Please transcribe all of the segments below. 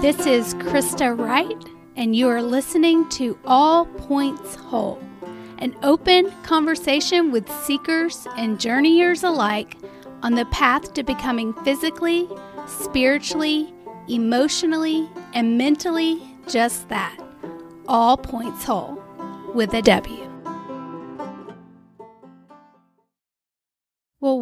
This is Krista Wright, and you are listening to All Points Whole, an open conversation with seekers and journeyers alike on the path to becoming physically, spiritually, emotionally, and mentally just that all points whole with a W.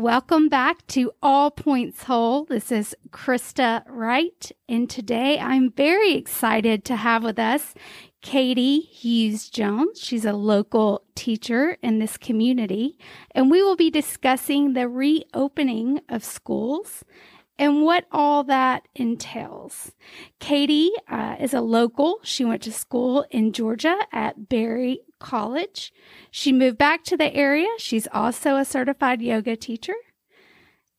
welcome back to All Points Whole. This is Krista Wright, and today I'm very excited to have with us Katie Hughes Jones. She's a local teacher in this community, and we will be discussing the reopening of schools and what all that entails. Katie uh, is a local. She went to school in Georgia at Berry College. She moved back to the area. She's also a certified yoga teacher.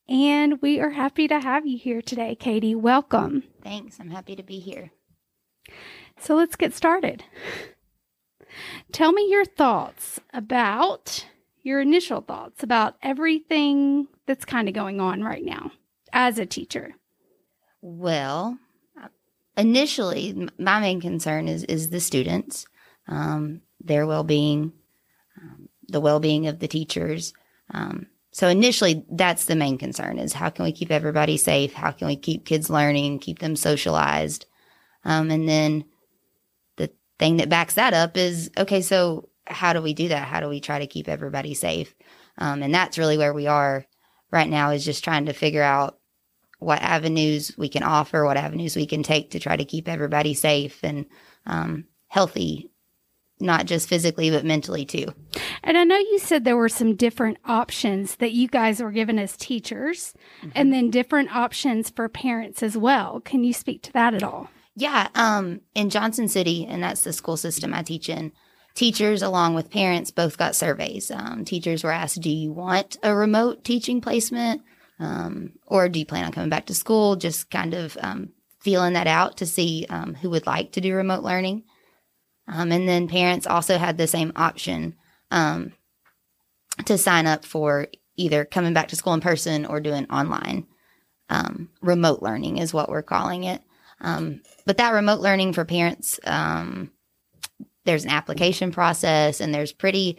And we are happy to have you here today, Katie. Welcome. Thanks. I'm happy to be here. So let's get started. Tell me your thoughts about your initial thoughts about everything that's kind of going on right now as a teacher? Well, initially, my main concern is is the students, um, their well being, um, the well being of the teachers. Um, so initially, that's the main concern: is how can we keep everybody safe? How can we keep kids learning, keep them socialized? Um, and then the thing that backs that up is okay. So how do we do that? How do we try to keep everybody safe? Um, and that's really where we are right now is just trying to figure out what avenues we can offer, what avenues we can take to try to keep everybody safe and um, healthy, not just physically, but mentally too. And I know you said there were some different options that you guys were given as teachers mm-hmm. and then different options for parents as well. Can you speak to that at all? Yeah. Um, in Johnson City, and that's the school system I teach in, teachers along with parents both got surveys. Um, teachers were asked, Do you want a remote teaching placement? Um, or do you plan on coming back to school? Just kind of um, feeling that out to see um, who would like to do remote learning. Um, and then parents also had the same option um, to sign up for either coming back to school in person or doing online. Um, remote learning is what we're calling it. but that remote learning for parents, there's an application process and there's pretty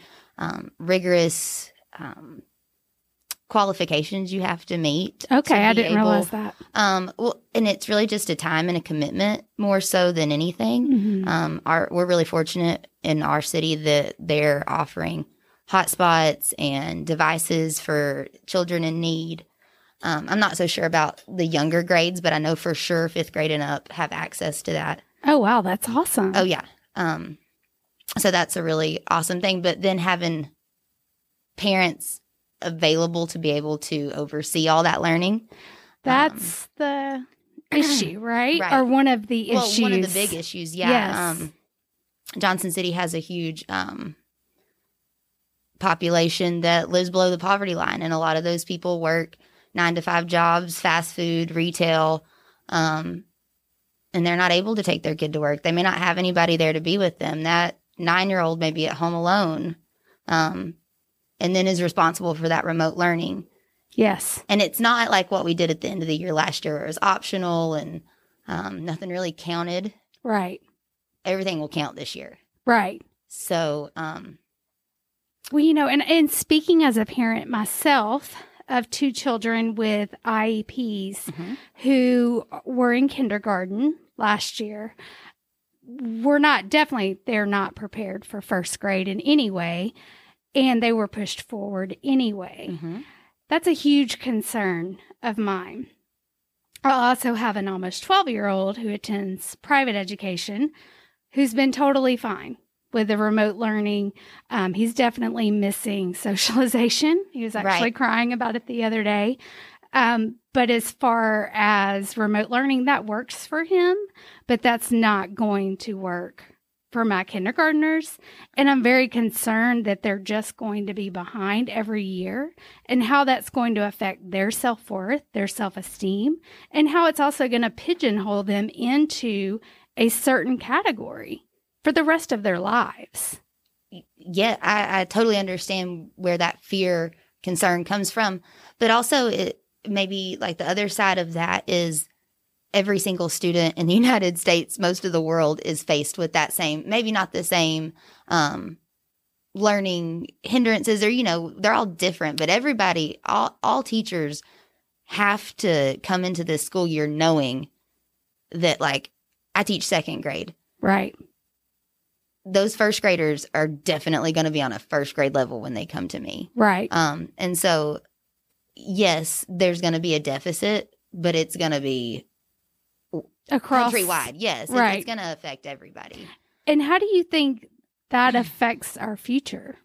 rigorous um, qualifications you have to meet. Okay, I didn't able, realize that. Um, well, and it's really just a time and a commitment more so than anything. Mm-hmm. Um, our we're really fortunate in our city that they're offering hotspots and devices for children in need. Um, I'm not so sure about the younger grades, but I know for sure fifth grade and up have access to that. Oh wow, that's awesome. Oh yeah. Um, so that's a really awesome thing. But then having parents available to be able to oversee all that learning. That's um, the issue, right? right? Or one of the well, issues. One of the big issues, yeah. Yes. Um, Johnson City has a huge um, population that lives below the poverty line, and a lot of those people work nine to five jobs, fast food, retail, um, and they're not able to take their kid to work. They may not have anybody there to be with them. That nine year old may be at home alone. Um, and then is responsible for that remote learning. Yes. And it's not like what we did at the end of the year last year, where it was optional and um, nothing really counted. Right. Everything will count this year. Right. So, um, well, you know, and, and speaking as a parent myself of two children with IEPs mm-hmm. who were in kindergarten last year, we're not definitely, they're not prepared for first grade in any way and they were pushed forward anyway. Mm-hmm. That's a huge concern of mine. I also have an almost 12 year old who attends private education who's been totally fine with the remote learning. Um, he's definitely missing socialization. He was actually right. crying about it the other day. Um, but as far as remote learning, that works for him, but that's not going to work for my kindergartners. And I'm very concerned that they're just going to be behind every year and how that's going to affect their self worth, their self esteem, and how it's also going to pigeonhole them into a certain category for the rest of their lives. Yeah, I, I totally understand where that fear concern comes from. But also, it maybe like the other side of that is every single student in the United States, most of the world is faced with that same, maybe not the same um, learning hindrances, or you know, they're all different. But everybody, all all teachers have to come into this school year knowing that, like, I teach second grade. Right. Those first graders are definitely going to be on a first grade level when they come to me. Right. Um, and so, yes, there's going to be a deficit, but it's going to be Across countrywide. Yes, Right. it's going to affect everybody. And how do you think that affects our future?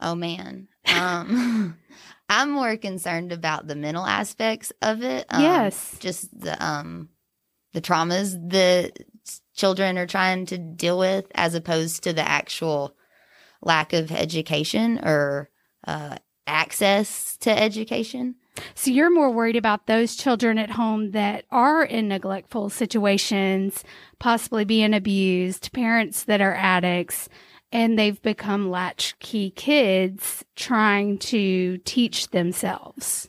Oh man, um, I'm more concerned about the mental aspects of it. Um, Yes. just the um, the traumas that children are trying to deal with, as opposed to the actual lack of education or uh, access to education. So you're more worried about those children at home that are in neglectful situations, possibly being abused, parents that are addicts, and they've become latchkey kids trying to teach themselves.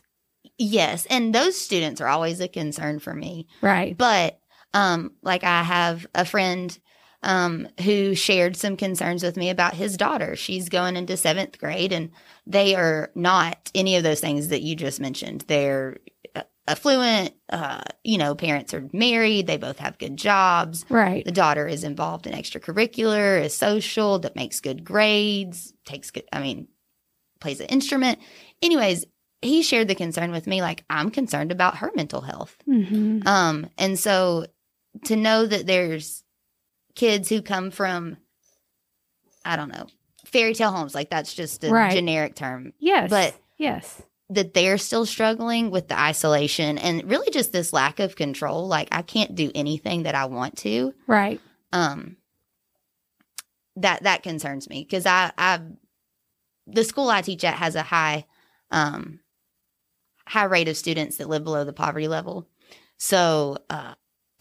Yes, and those students are always a concern for me. Right. But um, like I have a friend um, who shared some concerns with me about his daughter. She's going into seventh grade, and they are not any of those things that you just mentioned. They're uh, affluent. Uh, you know, parents are married. They both have good jobs. Right. The daughter is involved in extracurricular, is social, that makes good grades, takes good. I mean, plays an instrument. Anyways, he shared the concern with me. Like I'm concerned about her mental health. hmm Um, and so to know that there's kids who come from, I don't know, fairy tale homes, like that's just a Right. generic term, Yes. But- yes. that they're still struggling with the isolation and really just this lack of control. Like I can't do anything that I want to. Right. Um, that that concerns me because I I the school I teach at has a high um high rate of students that live below the poverty level. So uh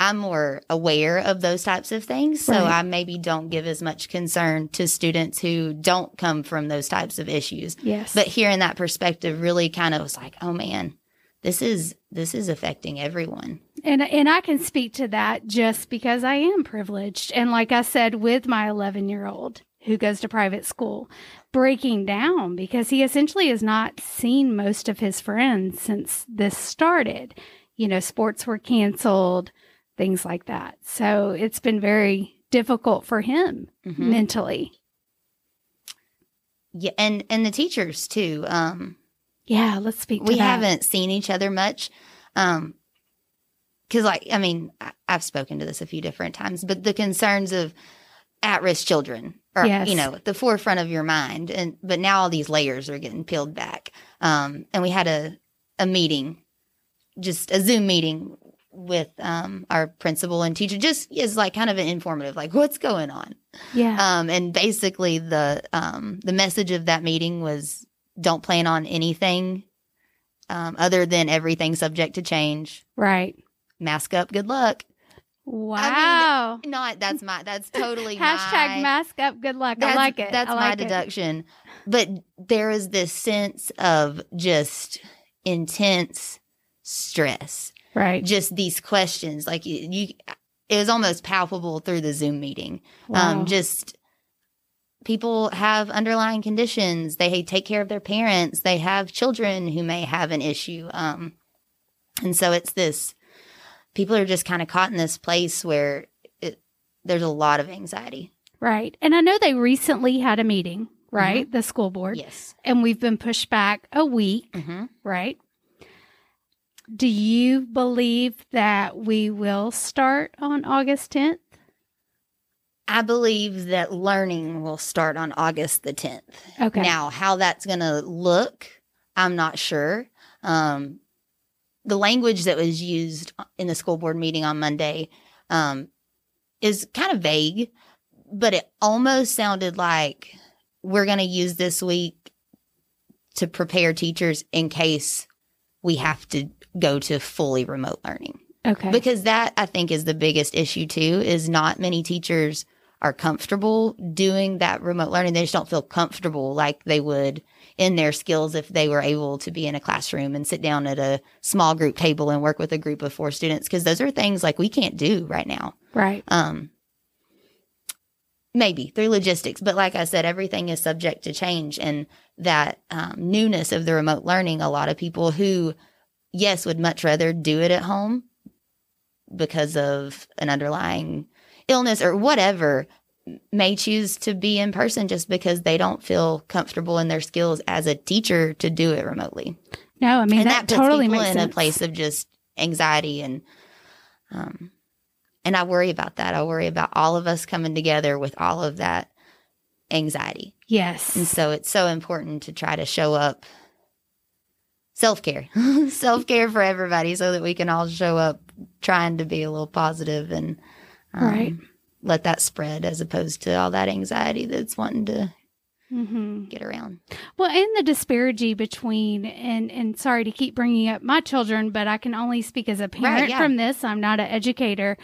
I'm more aware of those types of things. So Right. I maybe don't give as much concern to students who don't come from those types of issues. Yes. But hearing that perspective really kind of was like, oh man, this is this is affecting everyone. And and I can speak to that just because I am privileged. And like I said, with my 11 year old who goes to private school, breaking down because he essentially has not seen most of his friends since this started. You know, sports were canceled, things like that. So it's been very difficult for him Mhm. mentally. Yeah, and and the teachers too. Um, Yeah, let's speak to we that. haven't seen each other much um because like i mean I, i've spoken to this a few different times but the concerns of at-risk children are Yes. you know at the forefront of your mind and but now all these layers are getting peeled back um and we had a a meeting just a zoom meeting with um our principal and teacher just is like kind of an informative like what's going on Yeah. um, and basically the um, the message of that meeting was don't plan on anything um, other than everything subject to change. right. Mask up. Good luck. Wow. Not that's my that's totally Hashtag my, mask up. Good luck. I like it. That's I my like it. deduction. But there is this sense of just intense stress. Right. Just these questions, like you, you it was almost palpable through the Zoom meeting. Wow. Um, just people have underlying conditions. They take care of their parents. They have children who may have an issue. Um, and so it's this people are just kind of caught in this place where it, there's a lot of anxiety. Right. And I know they recently had a meeting, right? The school board. Yes. And we've been pushed back a week, hmm right? Do you believe that we will start on August 10th? I believe that learning will start on August the 10th. Okay. Now, how that's going to look, I'm not sure. Um, the language that was used in the school board meeting on Monday um, is kind of vague, but it almost sounded like we're going to use this week to prepare teachers in case we have to go to fully remote learning okay. because that i think is the biggest issue too is not many teachers are comfortable doing that remote learning. They just don't feel comfortable like they would in their skills if they were able to be in a classroom and sit down at a small group table and work with a group of four students because those are things like we can't do right now. Right. Um, maybe through logistics, but like I said, everything is subject to change, and that um, newness of the remote learning. A lot of people who, yes, would much rather do it at home because of an underlying illness or whatever may choose to be in person just because they don't feel comfortable in their skills as a teacher to do it remotely. No, I mean and that, that, puts totally people makes in sense. a place of just anxiety and um and I worry about that. I worry about all of us coming together with all of that anxiety. Yes. And so it's so important to try to show up self care, self care for everybody so that we can all show up trying to be a little positive and um, Right. let that spread as opposed to all that anxiety that's wanting to hmm get around. Well, and the disparity between and and sorry to keep bringing up my children, but I can only speak as a parent yeah. from this. I'm not an educator.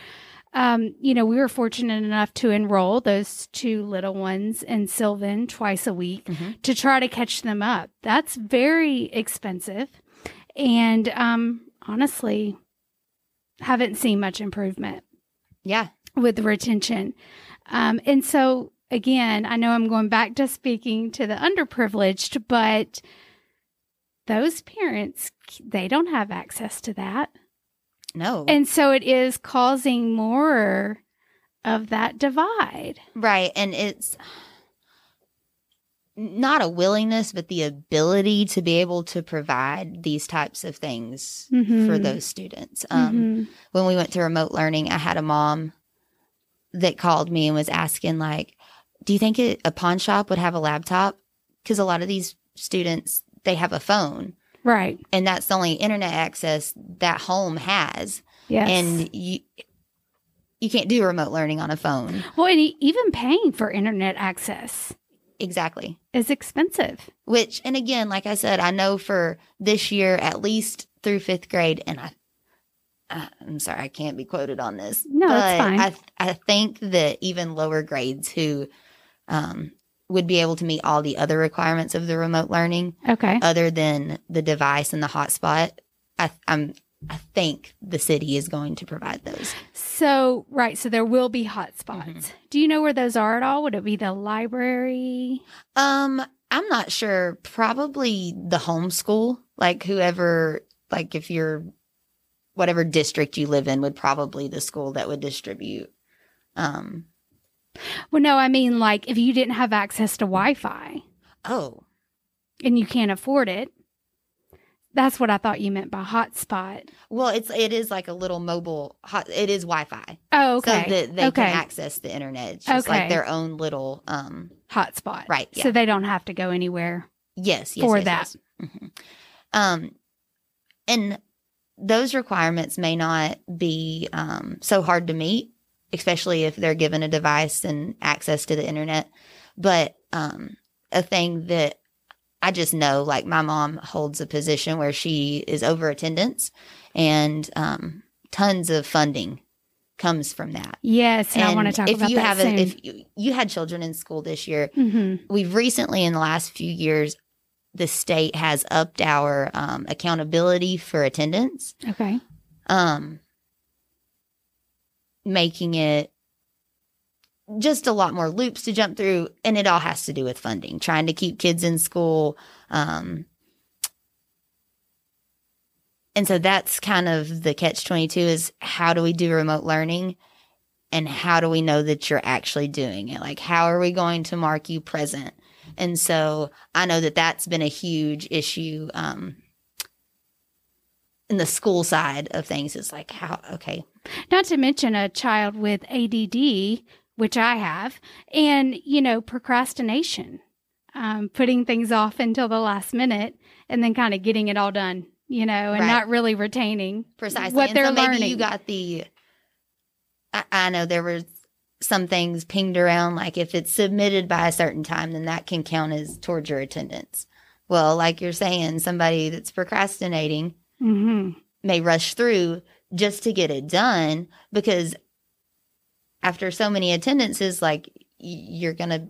Um, you know, we were fortunate enough to enroll those two little ones in Sylvan twice a week Mhm. to try to catch them up. That's very expensive, and um, honestly, haven't seen much improvement Yeah. with the retention. Um, and so, again, I know I'm going back to speaking to the underprivileged, but those parents, they don't have access to that. No. And so it is causing more of that divide. Right. And it's not a willingness, but the ability to be able to provide these types of things for Mhm. those students. Um, Mhm. When we went to remote learning, I had a mom that called me and was asking, like, do you think it, a pawn shop would have a laptop? Because a lot of these students, they have a phone, Right. and that's the only internet access that home has. Yes. And you, you can't do remote learning on a phone. well, and even paying for internet access Exactly. is expensive. Which, and again, like I said, I know for this year, at least through fifth grade, and I, I'm sorry, I can't be quoted on this. No, but fine. I, I think that even lower grades who um, would be able to meet all the other requirements of the remote learning, Okay. other than the device and the hotspot, I, I'm, I think the city is going to provide those. So, right. So there will be hotspots. Mm-hmm. Do you know where those are at all? Would it be the library? Um, I'm not sure. Probably the homeschool, like whoever, like if you're whatever district you live in, would probably the school that would distribute. Um, Well, no, I mean, like if you didn't have access to Wi Fi oh, and you can't afford it, that's what I thought you meant by hotspot. well, it's it is like a little mobile. Hot, it is Wi-Fi, Oh, okay. so that they okay. can access the internet. It's just Okay. like their own little. Um, hotspot. Right, So they don't have to go anywhere. yes, yes For yes, that. yes. Mhm. Um, and those requirements may not be um, so hard to meet, especially if they're given a device and access to the internet. But um, a thing that I just know, like my mom holds a position where she is over attendance, and um, tons of funding comes from that. Yes, and, I want to talk if about you that have. A, if you, you had children in school this year, hmm we've recently in the last few years the state has upped our um, accountability for attendance Okay. um, making it just a lot more loops to jump through and it all has to do with funding trying to keep kids in school um, and so that's kind of the catch 22 is how do we do remote learning and how do we know that you're actually doing it? Like how are we going to mark you present? And so i know that that's been a huge issue um, in the school side of things it's like how okay Not to mention a child with ADD, which I have, and, you know, procrastination, um, putting things off until the last minute and then kind of getting it all done, you know, and Right. not really retaining precisely what and they're so maybe learning. you got the I, I know there was some things pinged around like if it's submitted by a certain time then that can count as towards your attendance well like you're saying somebody that's procrastinating hmm may rush through just to get it done because after so many attendances, like you're going to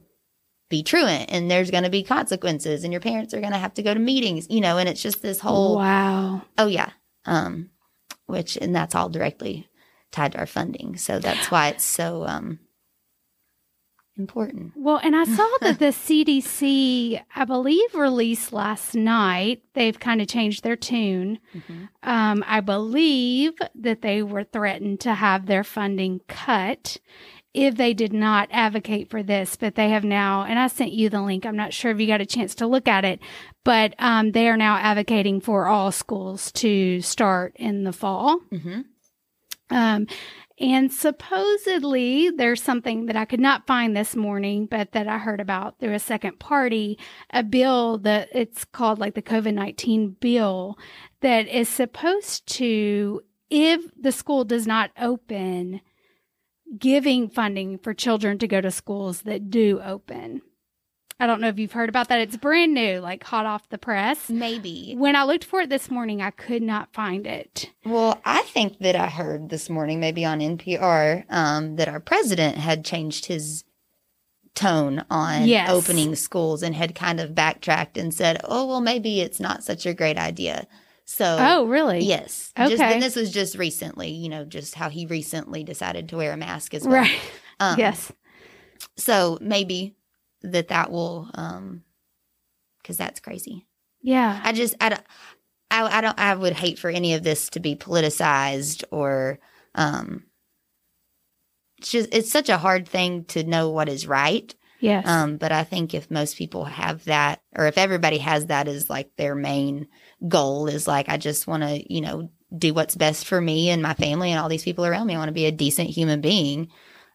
be truant and there's going to be consequences and your parents are going to have to go to meetings, you know, and it's just this whole, wow. oh yeah. Um, which, and that's all directly tied to our funding. So that's why it's so, um, important. Well, and I saw that the CDC, I believe, released last night. They've kind of changed their tune. Um, I believe that they were threatened to have their funding cut if they did not advocate for this, but they have now, and I sent you the link. I'm not sure if you got a chance to look at it, but um, they are now advocating for all schools to start in the fall. Mm-hmm. Um, and supposedly there's something that I could not find this morning, but that I heard about through a second party, a bill that it's called like the COVID 19 bill that is supposed to, if the school does not open, giving funding for children to go to schools that do open. I don't know if you've heard about that. It's brand new, like hot off the press. Maybe. When I looked for it this morning, I could not find it. Well, I think that I heard this morning, maybe on NPR, um, that our president had changed his tone on Yes. opening schools and had kind of backtracked and said, "Oh, well, maybe it's not such a great idea." So, Oh, really? yes, Just, Okay. and this was just recently, you know, just how he recently decided to wear a mask as well. Right. Um, yes. So maybe that that will, um, because that's crazy. Yeah. I just I don't I, I don't I would hate for any of this to be politicized or um it's just it's such a hard thing to know what is right. Yes. Um but I think if most people have that or if everybody has that as like their main goal is like I just want to, you know, do what's best for me and my family and all these people around me. I want to be a decent human being.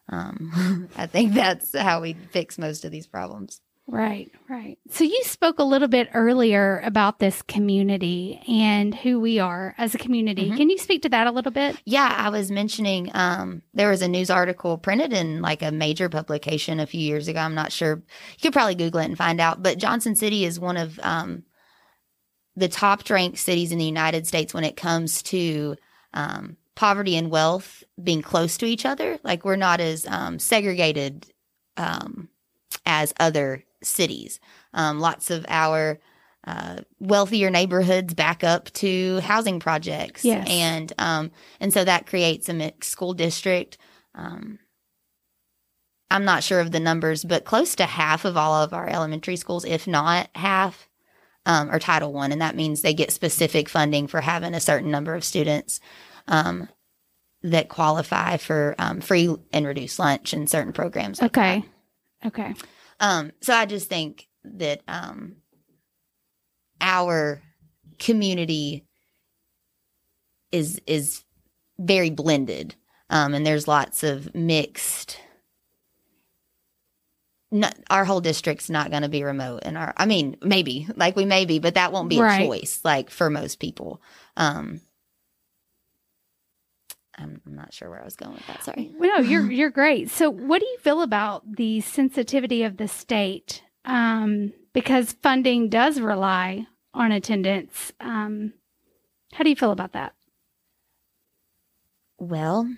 Um I think that's how we fix most of these problems. right. Right. So you spoke a little bit earlier about this community and who we are as a community. Mhm. Can you speak to that a little bit? Yeah, I was mentioning um, there was a news article printed in like a major publication a few years ago. I'm not sure. You could probably Google it and find out. But Johnson City is one of um, the top ranked cities in the United States when it comes to um, poverty and wealth being close to each other. Like we're not as um, segregated um, as other cities. Um, lots of our uh, wealthier neighborhoods back up to housing projects, Yes. and um, and so that creates a mixed school district. Um, I'm not sure of the numbers, but close to half of all of our elementary schools, if not half, um, are Title One, and that means they get specific funding for having a certain number of students um, that qualify for um, free and reduced lunch and certain programs. like that. Okay. Okay. Um, so I just think that um, our community is is very blended, um, and there's lots of mixed. Not, our whole district's not going to be remote, and our I mean maybe like we may be, but that won't be Right. a choice like for most people. Um, I'm, I'm not sure where I was going with that. Sorry. Well, no, you're you're great. So, what do you feel about the sensitivity of the state? Um, because funding does rely on attendance. Um, how do you feel about that? Well,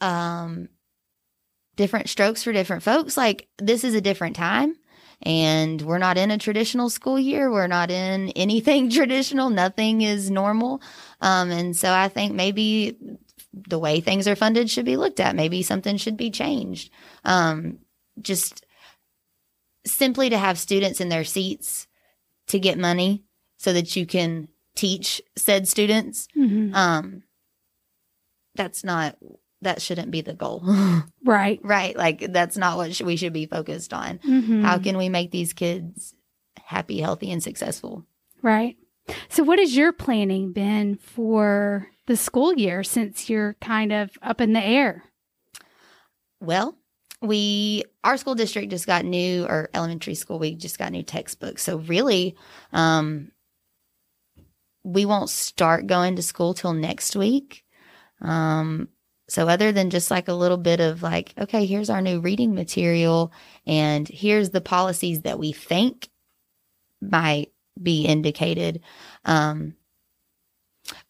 um, different strokes for different folks. Like this is a different time, and we're not in a traditional school year. We're not in anything traditional. Nothing is normal. Um, and so I think maybe the way things are funded should be looked at. Maybe something should be changed. Um, just simply to have students in their seats to get money so that you can teach said students Mhm. um that's not that shouldn't be the goal Right. right like that's not what sh- we should be focused on Mhm. how can we make these kids happy healthy and successful Right. So, what has your planning been for the school year since you're kind of up in the air? well we our school district just got new or elementary school we just got new textbooks so really um we won't start going to school till next week um so other than just like a little bit of like okay here's our new reading material and here's the policies that we think might be indicated um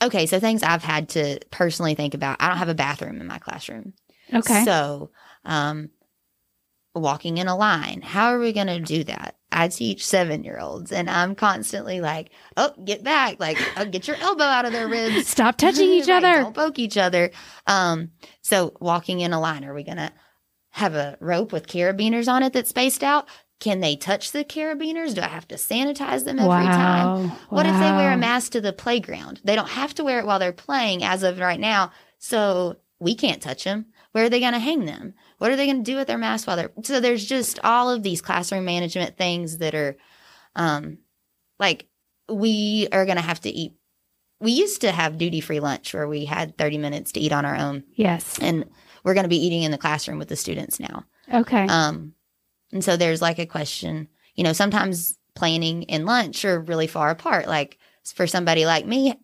okay so things i've had to personally think about i don't have a bathroom in my classroom Okay. So, um, walking in a line, how are we going to do that? I teach seven year olds and I'm constantly like, oh, get back. Like, oh, get your elbow out of their ribs. Stop touching each Right, other. Don't poke each other. Um, so walking in a line, are we going to have a rope with carabiners on it that's spaced out? Can they touch the carabiners? Do I have to sanitize them every time? wow. What if they wear a mask to the playground? They don't have to wear it while they're playing as of right now. So we can't touch them. Where are they going to hang them? What are they going to do with their mask while they're so there's just all of these classroom management things that are um like we are going to have to eat we used to have duty free lunch where we had 30 minutes to eat on our own Yes. and we're going to be eating in the classroom with the students now Okay. um, and so there's like a question, you know, sometimes planning and lunch are really far apart. Like for somebody like me,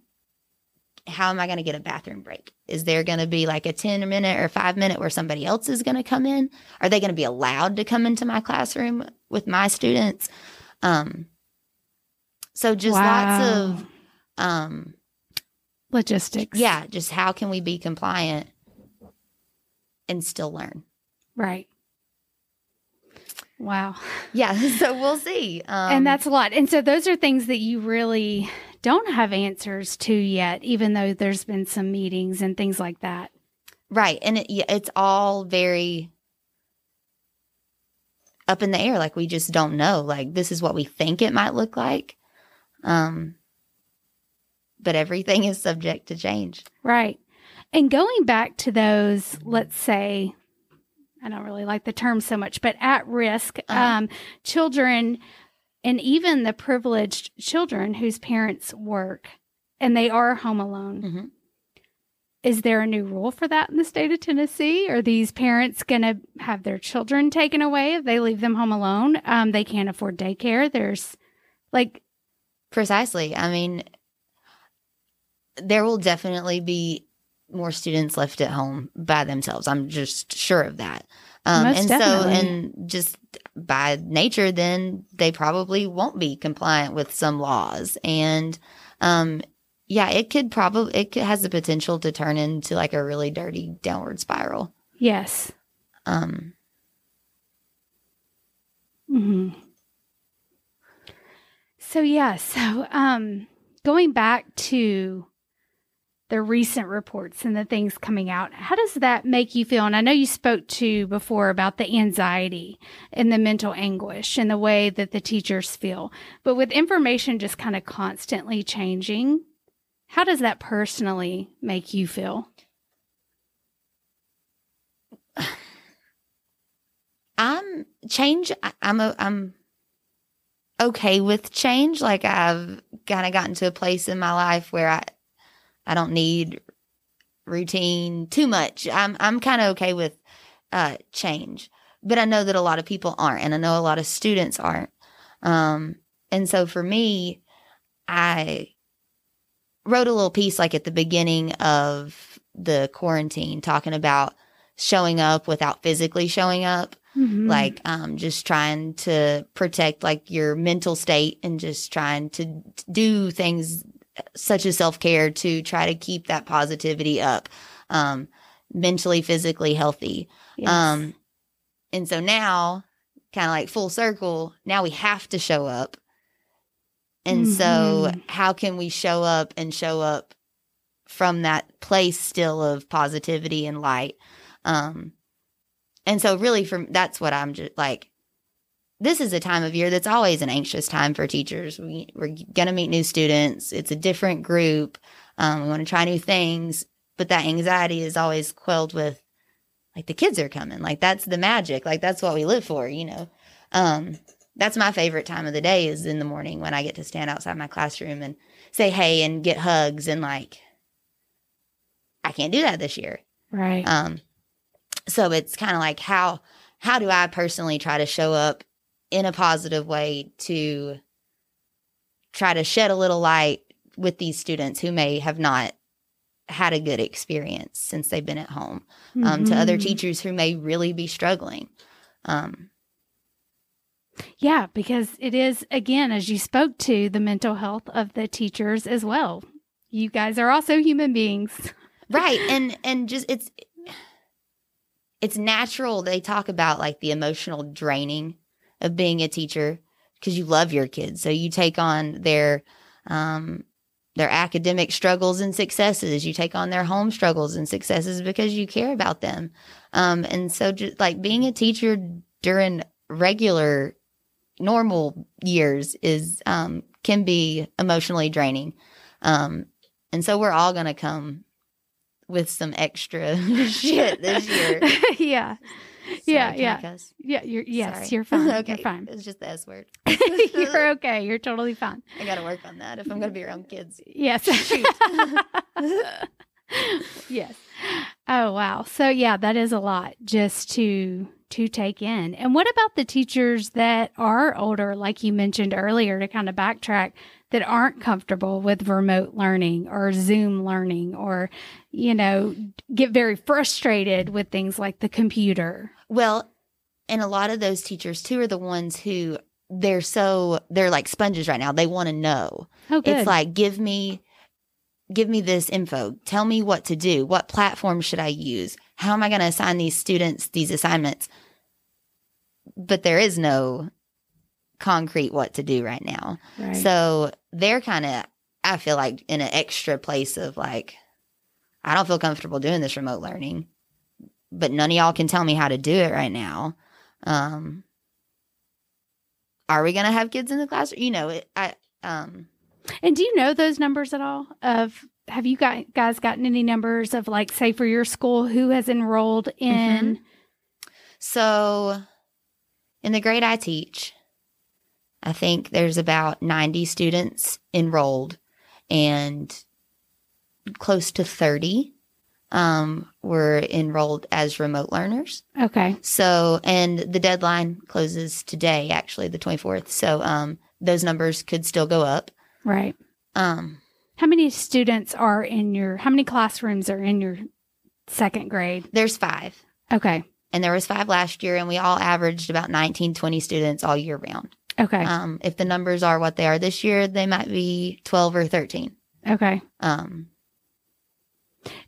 how am I going to get a bathroom break? Is there going to be like a 10 minute or five minute where somebody else is going to come in? Are they going to be allowed to come into my classroom with my students? Um, so just lots of, um, Logistics. yeah, just how can we be compliant and still learn? Right. Wow. Yeah. So we'll see. Um, and that's a lot. And so those are things that you really don't have answers to yet, even though there's been some meetings and things like that. Right. And it, it's all very up in the air. Like we just don't know. Like this is what we think it might look like. Um, but everything is subject to change. Right. And going back to those, let's say, I don't really like the term so much, but at risk Uh-huh. um, children and even the privileged children whose parents work and they are home alone. Mhm. Is there a new rule for that in the state of Tennessee? Are these parents going to have their children taken away if they leave them home alone? Um, they can't afford daycare. There's like, Precisely. I mean, there will definitely be more students left at home by themselves. I'm just sure of that. Um, and definitely. so, and just by nature, then they probably won't be compliant with some laws. And, um, yeah, it could probably, it could, has the potential to turn into like a really dirty downward spiral. yes. Um, hmm So yeah, so um, going back to the recent reports and the things coming out, how does that make you feel? And I know you spoke to before about the anxiety and the mental anguish and the way that the teachers feel, but with information just kind of constantly changing, how does that personally make you feel? I'm change. I'm a, I'm okay with change. Like I've kind of gotten to a place in my life where I I don't need routine too much. I'm I'm kind of okay with uh change, but I know that a lot of people aren't, and I know a lot of students aren't. Um, and so for me, I wrote a little piece like at the beginning of the quarantine talking about showing up without physically showing up Mhm. like um just trying to protect like your mental state and just trying to do things such as self-care to try to keep that positivity up um mentally physically healthy Yes. um and so now kind of like full circle now we have to show up and so Mhm. how can we show up and show up from that place still of positivity and light um and so really from that's what i'm just like this is a time of year that's always an anxious time for teachers. We, we're going to meet new students. It's a different group. Um, we want to try new things but that anxiety is always quelled with like the kids are coming. Like that's the magic. Like that's what we live for you know? Um that's my favorite time of the day is in the morning when i get to stand outside my classroom and say hey and get hugs and like i can't do that this year. Right. um so it's kind of like how how do i personally try to show up in a positive way to try to shed a little light with these students who may have not had a good experience since they've been at home um, to other Mhm. teachers who may really be struggling um, Yeah, because it is, again, as you spoke to, the mental health of the teachers as well. You guys are also human beings. right and and just it's it's natural. They talk about like the emotional draining of being a teacher because you love your kids. So you take on their, um, their academic struggles and successes. You take on their home struggles and successes because you care about them. Um, and so just like being a teacher during regular normal years is, um, can be emotionally draining. Um, and so we're all going to come with some extra shit this year. yeah. Yeah, yeah. Yeah, you're yes, Sorry. you're fine. okay, You're fine. It's just the S word. you're okay. You're totally fine. I got to work on that if I'm going to be around kids. Yes. Yes. Oh wow. So yeah, that is a lot just to to take in. And what about the teachers that are older like you mentioned earlier to kind of backtrack that aren't comfortable with remote learning or Zoom learning or you know, get very frustrated with things like the computer. Well, and a lot of those teachers too are the ones who they're so they're like sponges right now. They want to know. Oh good. It's like give me give me this info. Tell me what to do. What platform should I use? How am I going to assign these students these assignments? But there is no concrete what to do right now. right. So they're kind of, I feel like, in an extra place of like, I don't feel comfortable doing this remote learning, but none of y'all can tell me how to do it right now. Um, are we going to have kids in the classroom? You know, it, I, um, And do you know those numbers at all? Of have you got, guys gotten any numbers of like, say, for your school, who has enrolled in? so in the grade I teach, I think there's about 90 students enrolled and close to 30 um, were enrolled as remote learners. Okay, So, and the deadline closes today, actually, the 24th. So, um, those numbers could still go up. right. Um, How many students are in your? How many classrooms are in your second grade? there's five, Okay, and there was five last year, and we all averaged about 19, 20 students all year round. okay, Um, if the numbers are what they are this year, they might be 12 or 13. okay. Um,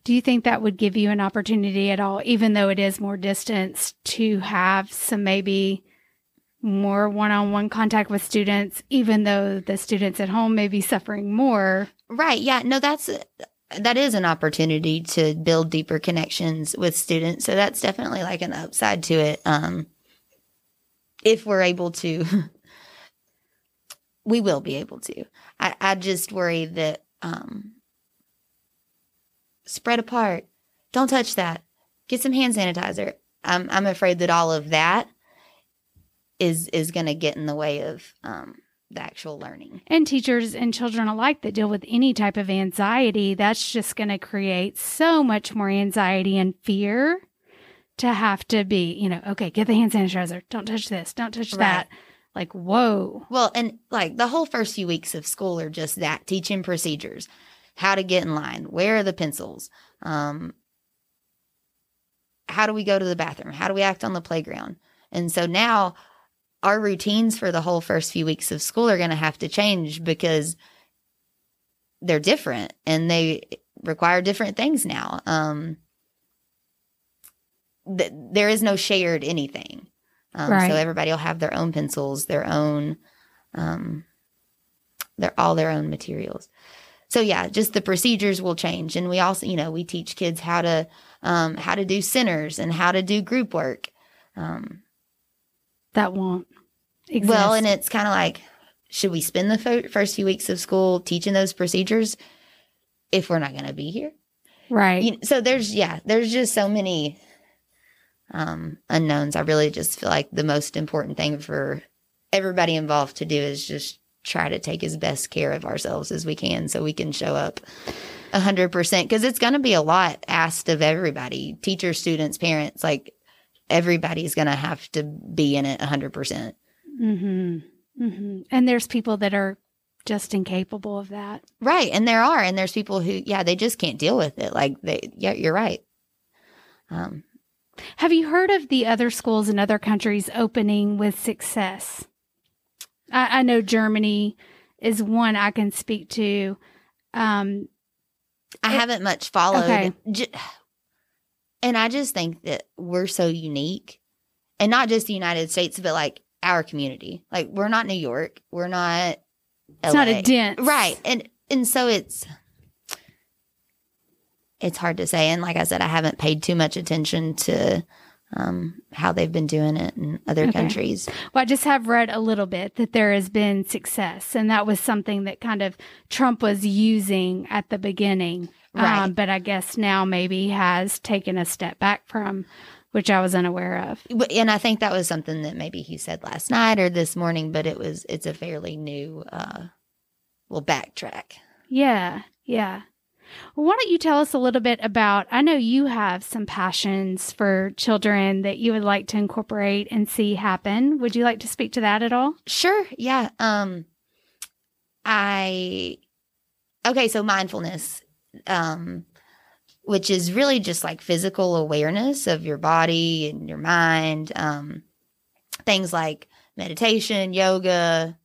Do you think that would give you an opportunity at all, even though it is more distance, to have some maybe more one-on-one contact with students, even though the students at home may be suffering more? right. Yeah. No, that's, that is an opportunity to build deeper connections with students. So that's definitely like an upside to it. Um, if we're able to, we will be able to. I, I just worry that um, spread apart. Don't touch that. Get some hand sanitizer. I'm I'm afraid that all of that is is going to get in the way of um, the actual learning. and teachers and children alike that deal with any type of anxiety, that's just going to create so much more anxiety and fear to have to be, you know, okay, get the hand sanitizer. Don't touch this. Don't touch that. Like, whoa. Well, and like the whole first few weeks of school are just that teaching procedures, how to get in line, where are the pencils, um, how do we go to the bathroom, how do we act on the playground. And so now our routines for the whole first few weeks of school are going to have to change because they're different and they require different things now. Um, th- there is no shared anything. Um, Right. So everybody will have their own pencils, their own, um, they're all their own materials. So yeah, just the procedures will change, and we also, you know, we teach kids how to um, how to do centers and how to do group work. Um, That won't exist. well, and it's kind of like, should we spend the fir- first few weeks of school teaching those procedures if we're not going to be here? right. You so there's yeah, there's just so many um, unknowns. I really just feel like the most important thing for everybody involved to do is just try to take as best care of ourselves as we can, so we can show up a hundred percent. Because it's going to be a lot asked of everybody, teachers, students, parents. Like everybody's going to have to be in it a hundred percent. hmm hmm And there's people that are just incapable of that. Right. And there are, and there's people who, yeah, they just can't deal with it. Like they, yeah, you're right. Um, Have you heard of the other schools in other countries opening with success? I, I know Germany is one I can speak to. Um, I It- haven't much followed. okay. And I just think that we're so unique and not just the United States, but like our community. Like we're not New York. We're not It's not a dent. Right. And and so it's it's hard to say. And like I said, I haven't paid too much attention to um, how they've been doing it in other Okay. countries. Well, I just have read a little bit that there has been success, and that was something that kind of Trump was using at the beginning. Right. Um, but I guess now maybe has taken a step back from, which I was unaware of. And I think that was something that maybe he said last night or this morning, but it was it's a fairly new uh well backtrack. Yeah, yeah. Well, why don't you tell us a little bit about? I know you have some passions for children that you would like to incorporate and see happen. Would you like to speak to that at all? Sure. Yeah. Um I okay, so mindfulness um which is really just like physical awareness of your body and your mind. Um things like meditation, yoga,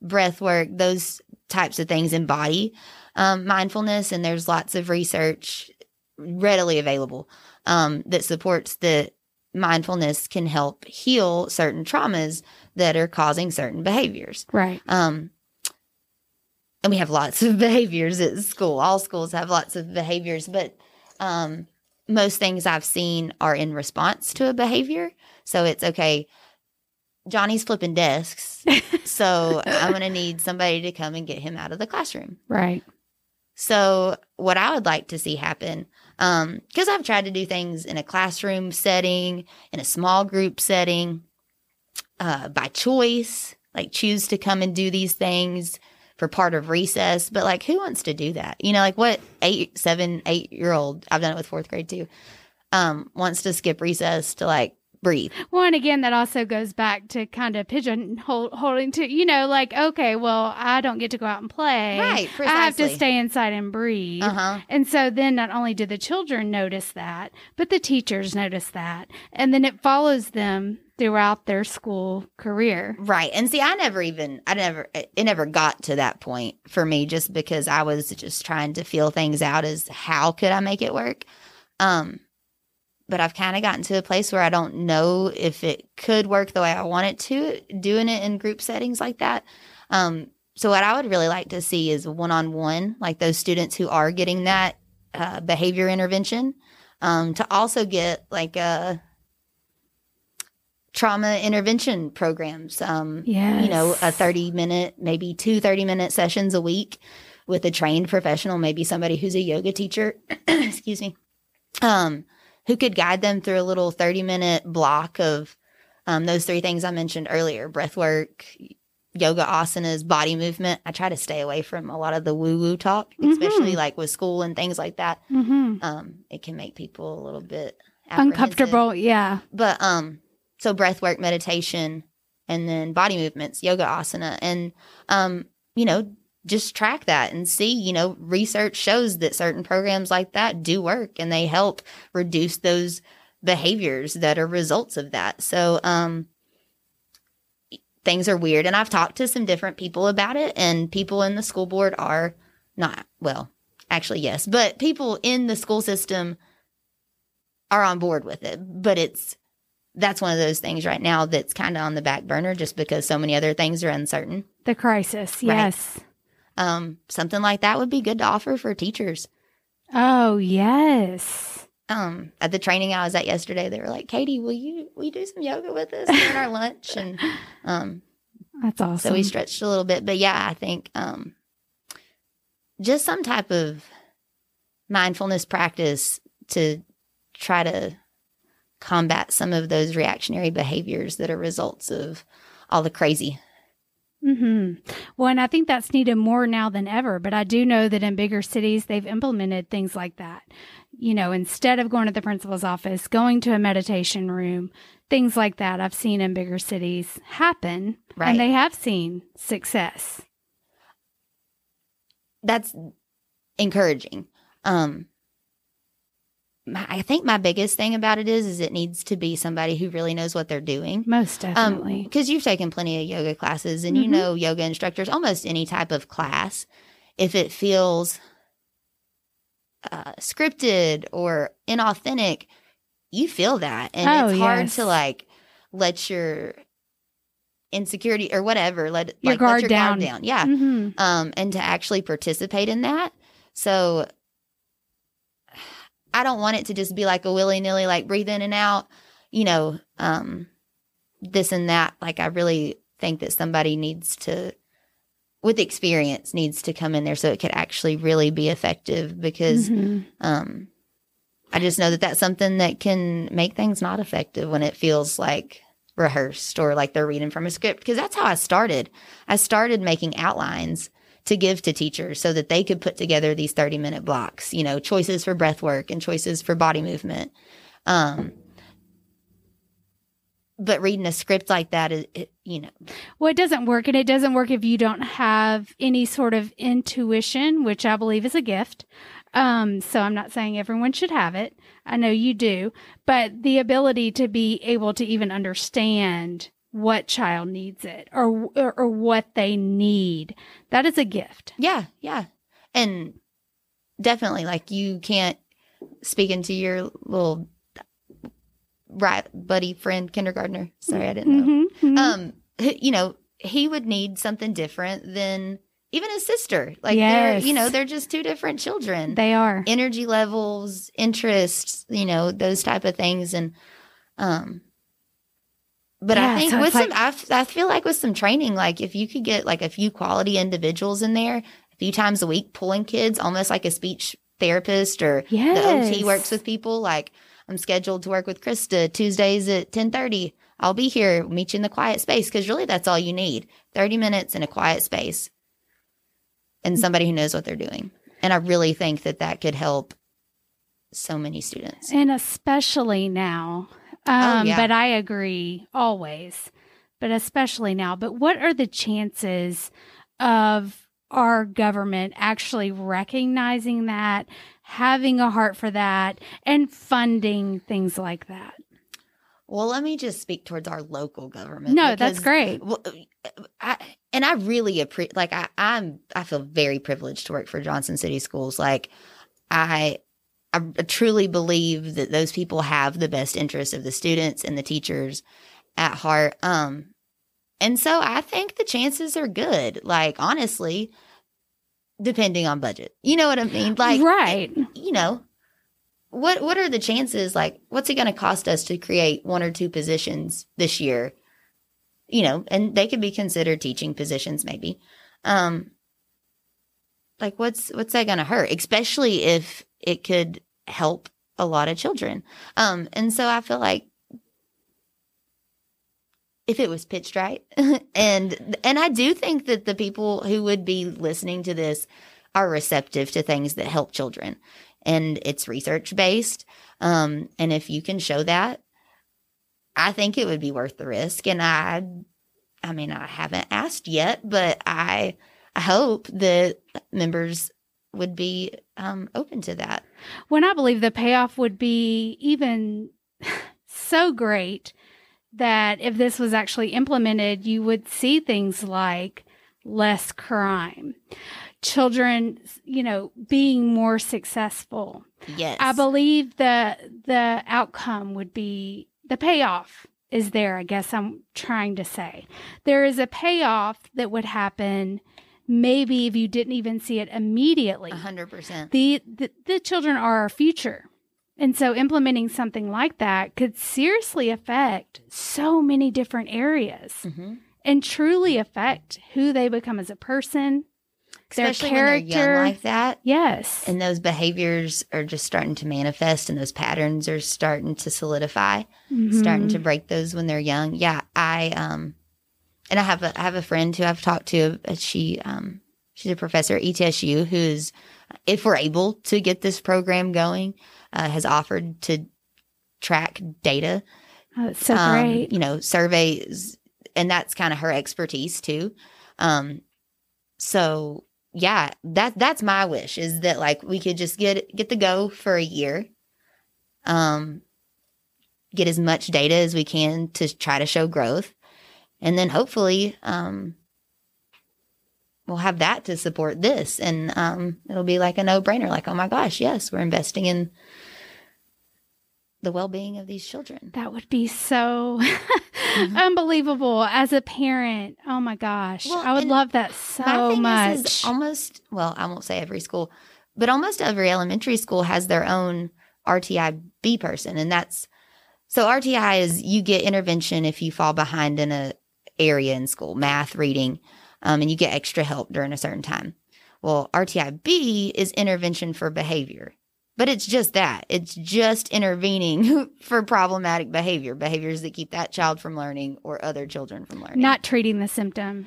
breath work, those types of things embody um, mindfulness and there's lots of research readily available um, that supports that mindfulness can help heal certain traumas that are causing certain behaviors. Right. Um, and we have lots of behaviors at school. All schools have lots of behaviors, but um, most things I've seen are in response to a behavior. So it's okay. Johnny's flipping desks, so I'm going to need somebody to come and get him out of the classroom. Right. So, what I would like to see happen, because I've tried to do things in a classroom setting, in a small group setting, uh, by choice, like choose to come and do these things for part of recess. But like, who wants to do that? You know, like what eight, seven, eight year old, I've done it with fourth grade too, um, wants to skip recess to like breathe. Well, and again, that also goes back to kind of pigeonhole holding to, you know, like, okay, well, I don't get to go out and play. Right, Precisely. I have to stay inside and breathe. Uh huh. And so then not only do the children notice that, but the teachers notice that. And then it follows them throughout their school career. Right. And see, I never even, I never, it never got to that point for me just because I was just trying to feel things out as how could I make it work. Um, but I've kind of gotten to a place where I don't know if it could work the way I want it to, doing it in group settings like that. Um, so what I would really like to see is one on one, like those students who are getting that uh, behavior intervention, um, to also get like a trauma intervention programs. Um, Yes. you know, a 30 minute, maybe two 30 minute sessions a week with a trained professional, maybe somebody who's a yoga teacher, excuse me, um, who could guide them through a little 30 minute block of um, those three things I mentioned earlier breath work, yoga asanas, body movement. I try to stay away from a lot of the woo woo talk, especially Mhm. like with school and things like that. hmm Um, it can make people a little bit Uncomfortable. Yeah. but um so breath work meditation and then body movements yoga asana and um you know just track that and see you know research shows that certain programs like that do work and they help reduce those behaviors that are results of that. So um things are weird and i've talked to some different people about it and people in the school board are not well actually yes but people in the school system are on board with it but it's that's one of those things right now that's kind of on the back burner just because so many other things are uncertain The crisis. Right. Yes. um something like that would be good to offer for teachers Oh, yes. um at the training i was at yesterday they were like katie will you will you do some yoga with us during our lunch and um That's awesome. So we stretched a little bit, but yeah, I think um, just some type of mindfulness practice to try to combat some of those reactionary behaviors that are results of all the crazy. hmm Well, and I think that's needed more now than ever. But I do know that in bigger cities, they've implemented things like that. You know, instead of going to the principal's office, going to a meditation room, things like that, I've seen in bigger cities happen. Right. And they have seen success. That's encouraging. Um, my, I think my biggest thing about it is, is it needs to be somebody who really knows what they're doing. Most Um, definitely. because you've taken plenty of yoga classes and you Mhm. know yoga instructors, almost any type of class, if it feels uh, scripted or inauthentic, you feel that and Oh, it's hard yes. to like let your insecurity or whatever let Your like guard let your down. guard down yeah hmm um and to actually participate in that so i don't want it to just be like a willy-nilly like breathe in and out you know um this and that. Like i really think that somebody needs to with experience needs to come in there so it could actually really be effective because Mhm. um i just know that that's something that can make things not effective when it feels like rehearsed or like they're reading from a script. Because that's how i started. I started making outlines to give to teachers so that they could put together these 30 minute blocks you know choices for breath work and choices for body movement um but reading a script like that is you know Well, it doesn't work, and it doesn't work if you don't have any sort of intuition, which I believe is a gift. Um, so I'm not saying everyone should have it. I know you do, but the ability to be able to even understand what child needs it or or, or what they need that is a gift. Yeah, yeah. And definitely like you can't speak into your little right buddy friend kindergartner. Sorry, I didn't know. Mhm, mhm. Um you know, he would need something different than even his sister. Like they're you know, they're just two different children. they are. Energy levels, interests, you know, those type of things and um but Yeah, I think so with some, like- I, I feel like with some training, like if you could get like a few quality individuals in there a few times a week, pulling kids, almost like a speech therapist or the OT works with people. Like I'm scheduled to work with Krista Tuesdays at 1030. I'll be here, meet you in the quiet space. Cause really that's all you need 30 minutes in a quiet space and somebody who knows what they're doing. And I really think that that could help so many students. And especially now. Oh, Um, yeah. But I agree always, but especially now. But what are the chances of our government actually recognizing that, having a heart for that, and funding things like that? Well, let me just speak towards our local government. No, that's great. Well, I and I really appreciate. Like I, I'm, I feel very privileged to work for Johnson City Schools. Like I, I truly believe that those people have the best interest of the students and the teachers at heart. Um, and so I think the chances are good. Like honestly, depending on budget, you know what I mean. Like right. you know, what what are the chances? Like, what's it going to cost us to create one or two positions this year? You know, and they could be considered teaching positions, maybe. Um, like, what's what's that going to hurt? Especially if it could help a lot of children. Um, and so I feel like if it was pitched right, and and I do think that the people who would be listening to this are receptive to things that help children and it's research based. Um, and if you can show that, I think it would be worth the risk. And I, I mean, I haven't asked yet, but I, I hope that members would be um, open to that. When I believe the payoff would be even so great that if this was actually implemented, you would see things like less crime, children, you know, being more successful. Yes, I believe the the outcome would be the payoff is there, I guess I'm trying to say. There is a payoff that would happen maybe if you didn't even see it immediately a hundred percent. the, the the children are our future and so implementing something like that could seriously affect so many different areas Mm-hmm. and truly affect who they become as a person their Especially when they're young like that. yes And those behaviors are just starting to manifest, and those patterns are starting to solidify. starting Mhm. to break those when they're young. Yeah, I um and I have a I have a friend who I've talked to. uh, She um she's a professor at ETSU who's if we're able to get this program going, uh, has offered to track data, oh, it's so um, great you know, surveys, and that's kind of her expertise too. Um, so yeah, that that's my wish is that like we could just get get the go for a year, um, get as much data as we can to try to show growth, and then hopefully, um, we'll have that to support this, and um, Mm-hmm. it'll be like a no brainer. Like, oh my gosh, yes, we're investing in the well-being of these children. That would be so unbelievable as a parent. Oh my gosh. Well, I would love that so much. is, is almost well, I won't say every school, but almost every elementary school has their own RTIB person, and that's so RTI is you get intervention if you fall behind in a area in school, math, reading, um, and you get extra help during a certain time. Well, RTIB is intervention for behavior. But it's just that. It's just intervening for problematic behavior, behaviors that keep that child from learning or other children from learning. Not treating the symptom.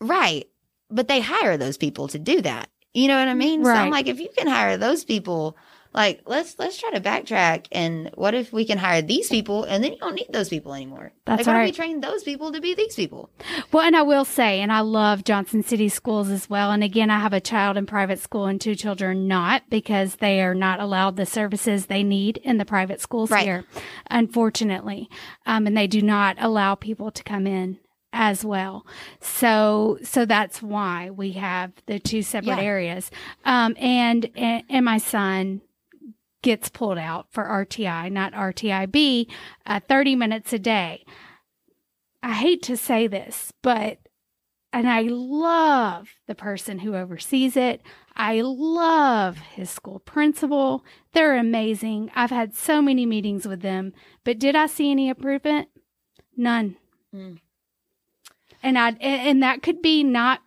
Right. But they hire those people to do that. You know what I mean? So I'm like, if you can hire those people, like let's let's try to backtrack and what if we can hire these people and then you don't need those people anymore? That's like, if we train those people to be these people? Well, and I will say, and I love Johnson City schools as well. And again, I have a child in private school and two children not because they are not allowed the services they need in the private schools Right. here, unfortunately. Um, and they do not allow people to come in as well. So, so that's why we have the two separate Yeah. areas. Um, and, and, and my son gets pulled out for RTI, not RTIB, uh, 30 minutes a day. I hate to say this, but and I love the person who oversees it. I love his school principal. They're amazing. I've had so many meetings with them, but did I see any improvement? None. Mm. And I and, and that could be not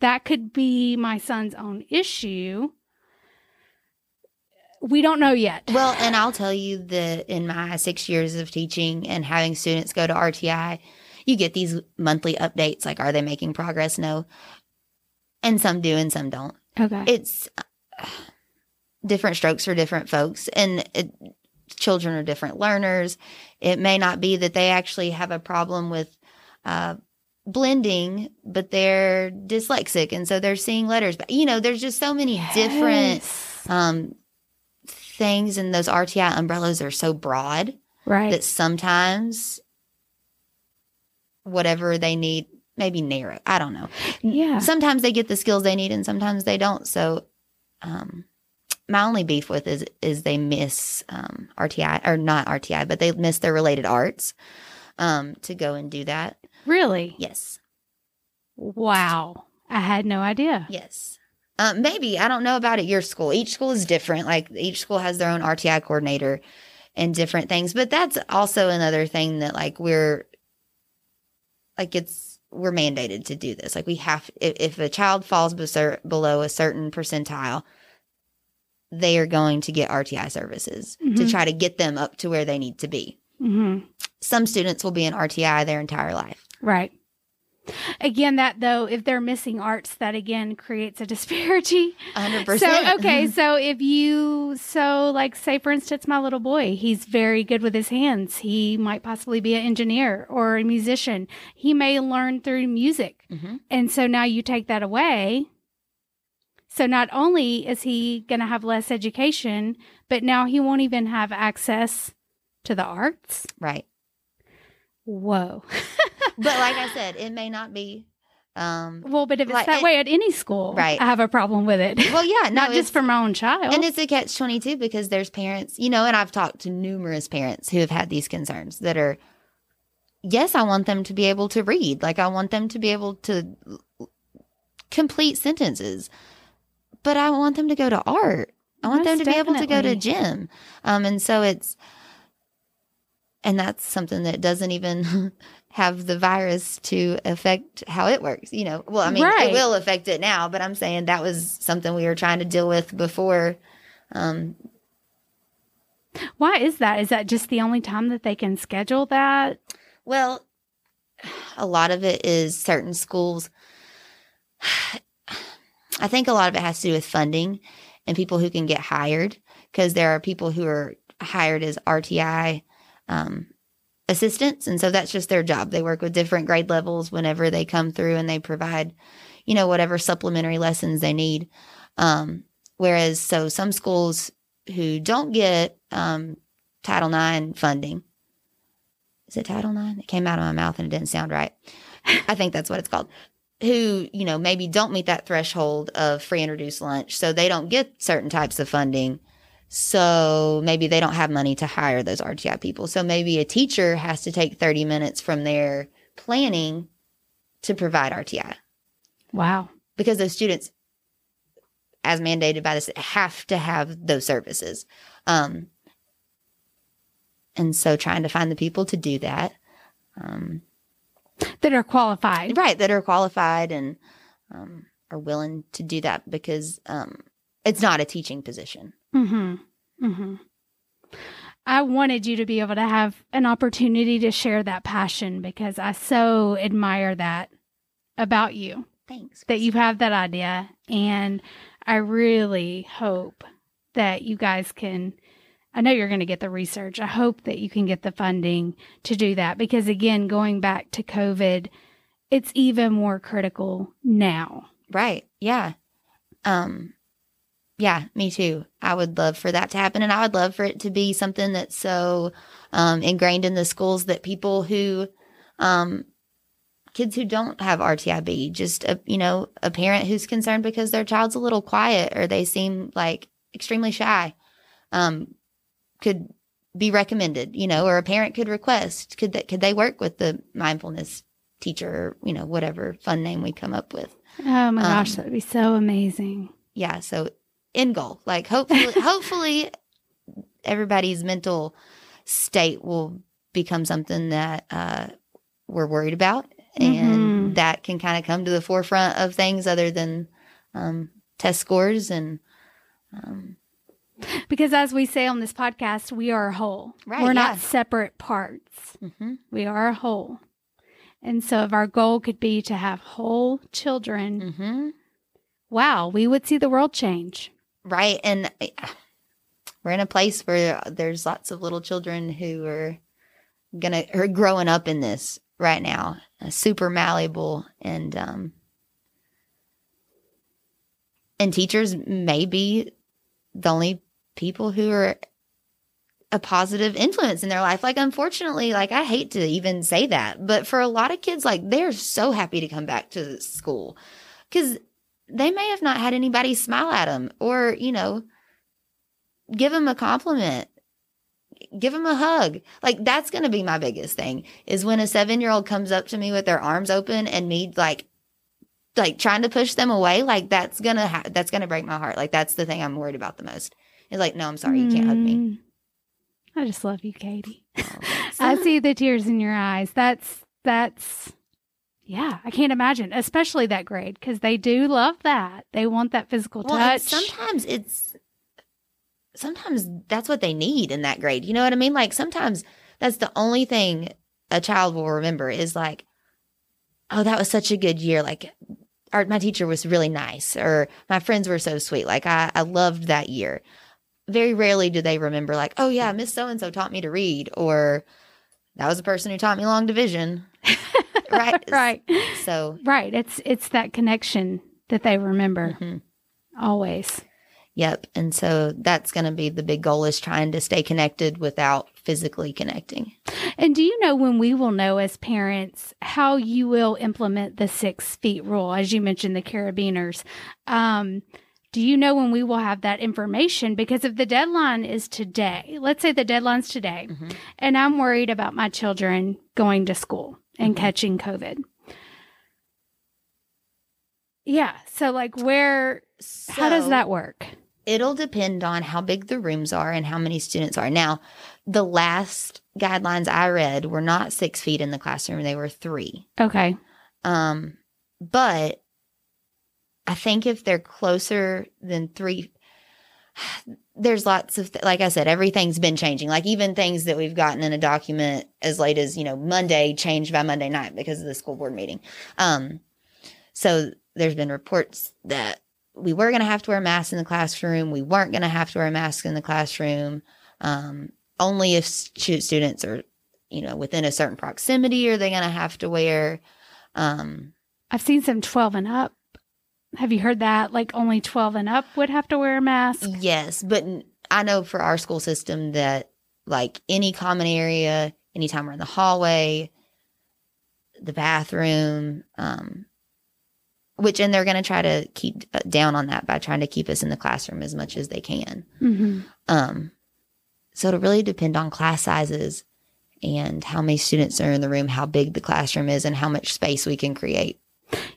that could be my son's own issue. We don't know yet. Well, and I'll tell you that in my six years of teaching and having students go to RTI, you get these monthly updates like, are they making progress? No. And some do and some don't. Okay. It's uh, different strokes for different folks. And it, children are different learners. It may not be that they actually have a problem with uh, blending, but they're dyslexic. And so they're seeing letters. But, you know, there's just so many different Yes. um, things, and those RTI umbrellas are so broad right. that sometimes whatever they need, maybe narrow. I don't know. yeah. Sometimes they get the skills they need, and sometimes they don't. So, um, my only beef with is is they miss um, RTI or not RTI, but they miss their related arts um, to go and do that. Really? Yes, Wow. I had no idea. yes. Um, maybe I don't know about at your school. Each school is different. Like each school has their own RTI coordinator and different things. But that's also another thing that like we're like it's we're mandated to do this. Like we have if, if a child falls beser- below a certain percentile, they are going to get RTI services to Mhm. try to get them up to where they need to be. hmm Some students will be in RTI their entire life. Right. Again, that though, if they're missing arts, that again creates a disparity. 100%. So, okay, so if you, so like, say for instance, my little boy, he's very good with his hands. He might possibly be an engineer or a musician. He may learn through music. hmm And so now you take that away. So not only is he going to have less education, but now he won't even have access to the arts. Right. Whoa. But like I said, it may not be. Um, Well, but if it's Like, that and- way at any school, Right. I have a problem with it. well, yeah, no, Not just for my own child. And it's a catch 22 because there's parents, you know, and I've talked to numerous parents who have had these concerns that are, yes, I want them to be able to read. Like, I want them to be able to complete sentences, but I want them to go to art. I want them Most to be able to go to gym. Um, and so it's, and that's something that doesn't even have the virus to affect how it works. You know, well, I mean, Right. it will affect it now, but I'm saying that was something we were trying to deal with before. Um, Why is that? Is that just the only time that they can schedule that? well, a lot of it is certain schools. I think a lot of it has to do with funding and people who can get hired because there are people who are hired as RTI um, assistants. And so that's just their job. They work with different grade levels whenever they come through and they provide, you know, whatever supplementary lessons they need. Um, whereas, so some schools who don't get um, Title IX funding, is it Title IX? It came out of my mouth and it didn't sound right. I think that's what it's called. Who, you know, maybe don't meet that threshold of free and reduced lunch. So they don't get certain types of funding So maybe they don't have money to hire those RTI people. So maybe a teacher has to take 30 minutes from their planning to provide RTI Wow. because those students, as mandated by this, have to have those services. Um, and so trying to find the people to do that. Um, That are qualified. right that are qualified and um, are willing to do that because um, it's not a teaching position Mm-hmm. Mm-hmm. I wanted you to be able to have an opportunity to share that passion because I so admire that about you. thanks that you have that idea and i really hope that you guys can i know you're going to get the research i hope that you can get the funding to do that because again going back to covid it's even more critical now right yeah um yeah me too. I would love for that to happen and i would love for it to be something that's so um, ingrained in the schools that people who um kids who don't have rtib just a you know a parent who's concerned because their child's a little quiet or they seem like extremely shy um could be recommended you know or a parent could request could that could they work with the mindfulness teacher you know whatever fun name we come up with. Oh my gosh Um, that would be so amazing. Yeah so end goal like hopefully hopefully everybody's mental state will become something that uh we're worried about and Mhm. that can kind of come to the forefront of things other than um test scores and um because as we say on this podcast we are a whole Right, we're yeah. not separate parts mhm. we are a whole and so if our goal could be to have whole children Mhm. wow we would see the world change right and uh, we're in a place where there's lots of little children who are gonna are growing up in this right now uh, super malleable and um and teachers may be the only people who are a positive influence in their life. Like unfortunately like i hate to even say that but for a lot of kids like they're so happy to come back to school. Because they may have not had anybody smile at them or you know give them a compliment give them a hug like that's going to be my biggest thing is when a seven year old comes up to me with their arms open and me like like trying to push them away like that's gonna ha- that's gonna break my heart like that's the thing i'm worried about the most is like no i'm sorry you can't hug me Mm. I just love you, Katie. Oh. I see the tears in your eyes. That's that's yeah, I can't imagine, especially that grade because they do love that. They want that physical Well, touch. sometimes it's sometimes that's what they need in that grade. You know what I mean? Like sometimes that's the only thing a child will remember is like, oh, that was such a good year. Like, our, my teacher was really nice, or my friends were so sweet. Like, I, I loved that year. Very rarely do they remember, like, oh, yeah, Miss So and so taught me to read, or that was the person who taught me long division. right. right. So, Right. It's it's that connection that they remember mhm. always. Yep. And so that's going to be the big goal is trying to stay connected without physically connecting. And do you know when we will know as parents how you will implement the six feet rule? As you mentioned, the carabiners. Um, do you know when we will have that information? Because if the deadline is today, let's say the deadline's today, Mhm. and I'm worried about my children going to school and Mhm. catching COVID. Yeah. So, like, where, how does that work? It'll depend on how big the rooms are and how many students are. Now, the last guidelines I read were not six feet in the classroom, they were three. Okay. Um, but I think if they're closer than three, there's lots of, th- like I said, everything's been changing. Like even things that we've gotten in a document as late as, you know, Monday changed by Monday night because of the school board meeting. Um, so there's been reports that we were going to have to wear masks in the classroom. We weren't going to have to wear masks in the classroom. Um, only if stu- students are, you know, within a certain proximity are they going to have to wear. Um, I've seen some 12 and up. Have you heard that? Like, only 12 and up would have to wear a mask? Yes, but I know for our school system that like any common area, anytime we're in the hallway, the bathroom, um, which and they're going to try to keep uh, down on that by trying to keep us in the classroom as much as they can. hmm Um, so it'll really depend on class sizes and how many students are in the room, how big the classroom is, and how much space we can create.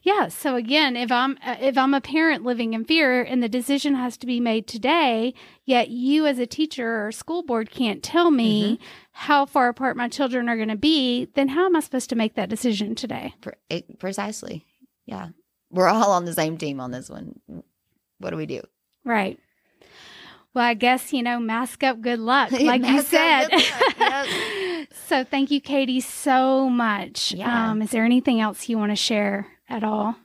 Yeah. So again, if I'm uh, if I'm a parent living in fear and the decision has to be made today, yet you as a teacher or school board can't tell me how far apart my children are going to be, then how am I supposed to make that decision today? Precisely. Yeah. We're all on the same team on this one. What do we do? Right. Well, I guess, you know, mask up good luck, like you said. so thank you, Katie, so much. Yeah. Um, is there anything else you want to share at all?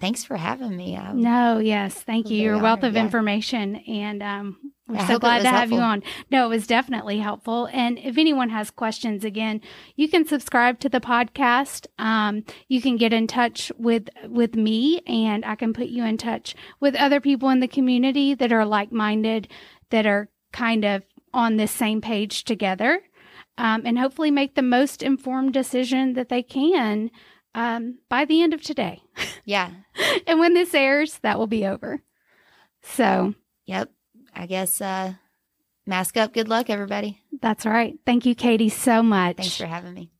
Thanks for having me. I, No, yes. Thank you. You're a wealth of yeah. information. And um, we're I so glad to have you on. No, it was definitely helpful. And if anyone has questions, again, you can subscribe to the podcast. Um, you can get in touch with with me, and I can put you in touch with other people in the community that are like minded, that are kind of on this same page together, um, and hopefully make the most informed decision that they can um, by the end of today. Yeah. and when this airs, that will be over. So Yep. I guess uh mask up. Good luck, everybody. that's right. Thank you, Katie, so much. Thanks for having me.